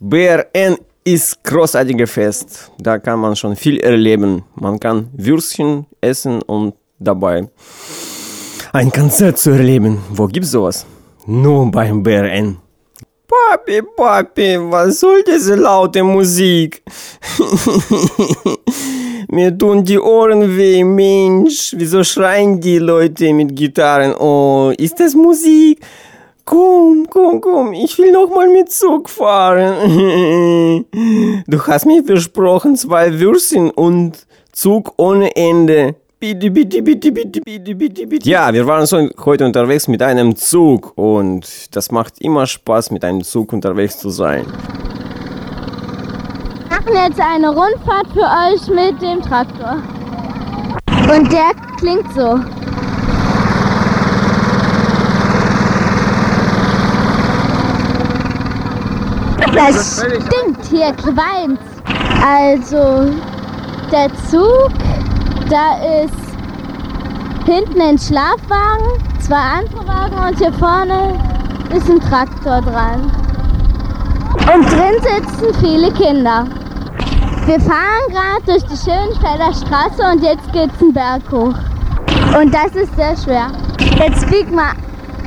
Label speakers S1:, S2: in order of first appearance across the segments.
S1: BRN ist großartiges Fest. Da kann man schon viel erleben. Man kann Würstchen essen und dabei ein Konzert zu erleben. Wo gibt's sowas? Nur beim BRN. Papi, Papi, was soll diese laute Musik? Mir tun die Ohren weh, Mensch. Wieso schreien die Leute mit Gitarren? Oh, ist das Musik? Komm, komm, komm, ich will noch mal mit Zug fahren. Du hast mir versprochen, zwei Würstchen und Zug ohne Ende. Bitte, bitte, bitte, bitte, bitte, bitte, bitte. Ja, wir waren so heute unterwegs mit einem Zug und das macht immer Spaß, mit einem Zug unterwegs zu sein.
S2: Wir machen jetzt eine Rundfahrt für euch mit dem Traktor. Und der klingt so. Das stimmt, hier qualmt. Also, der Zug, da ist hinten ein Schlafwagen, zwei andere Wagen und hier vorne ist ein Traktor dran. Und drin sitzen viele Kinder. Wir fahren gerade durch die Schönfelder Straße und jetzt geht's einen Berg hoch. Und das ist sehr schwer. Jetzt biegen wir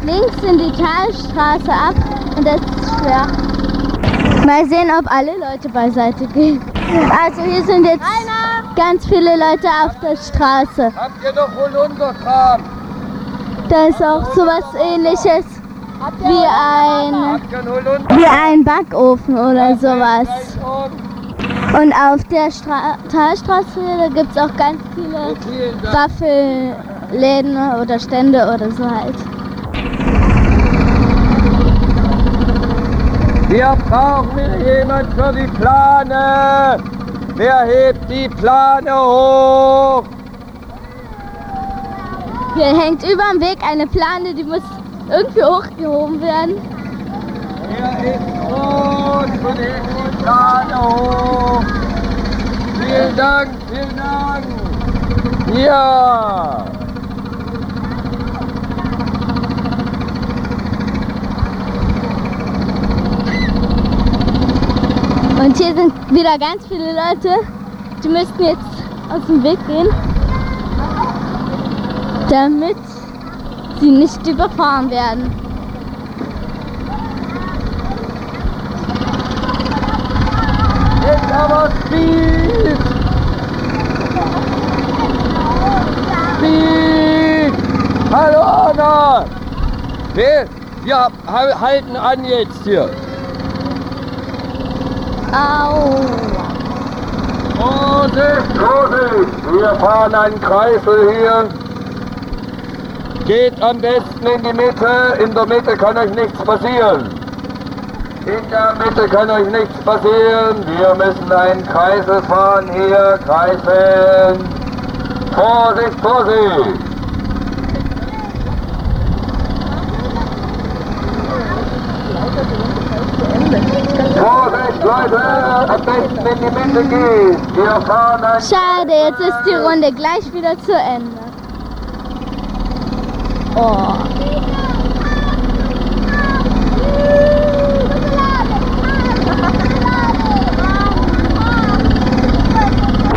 S2: links in die Talstraße ab und das ist schwer. Mal sehen, ob alle Leute beiseite gehen. Also hier sind jetzt ganz viele Leute auf der Straße.
S3: Habt ihr doch wohl Holunderkram?
S2: Da ist auch sowas ähnliches wie ein, wie ein Backofen oder sowas. Und auf der Stra Talstraße, da gibt es auch ganz viele. Waffelläden oder Stände oder so halt.
S3: Wir brauchen jemand für die Plane. Wer hebt die Plane hoch?
S2: Hier hängt über dem Weg eine Plane, die muss irgendwie hochgehoben werden.
S3: Wer ist rot und hebt die Plane hoch? Vielen Dank, vielen Dank. Ja.
S2: Und hier sind wieder ganz viele Leute, die müssten jetzt aus dem Weg gehen, damit sie nicht überfahren werden.
S3: Jetzt aber Speed! Speed! Hallo Anna! Wir, wir hal- halten an jetzt hier.
S2: Au!
S3: Vorsicht, Vorsicht! Wir fahren einen Kreisel hier. Geht am besten in die Mitte. In der Mitte kann euch nichts passieren. In der Mitte kann euch nichts passieren. Wir müssen einen Kreisel fahren hier. Kreiseln. Vorsicht, Vorsicht! Leute! Am besten in die Mitte gehen. Wir fahren
S2: Schade, jetzt ist die Runde gleich wieder zu Ende. Oh.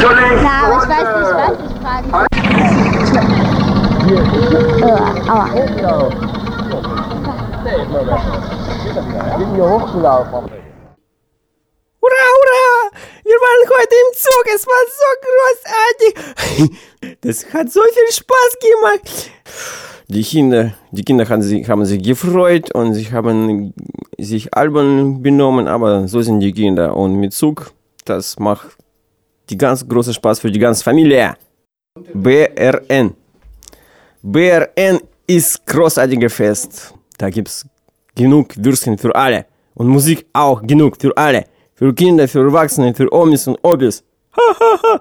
S2: Na, aber ich weiß nicht, was ich fragen soll. Äh, aua.
S3: Bin hier hochgelaufen.
S1: Waren heute im Zug, es war so großartig. Das hat so viel Spaß gemacht. Die Kinder, die Kinder haben sich, haben sich gefreut und sie haben sich albern benommen, aber so sind die Kinder. Und mit Zug, das macht die ganz große Spaß für die ganze Familie. BRN. BRN ist großartiges Fest. Da gibt's genug Würstchen für alle. Und Musik auch genug für alle. Für Kinder, für Erwachsene, für Omis und Obis. Ha, ha, ha.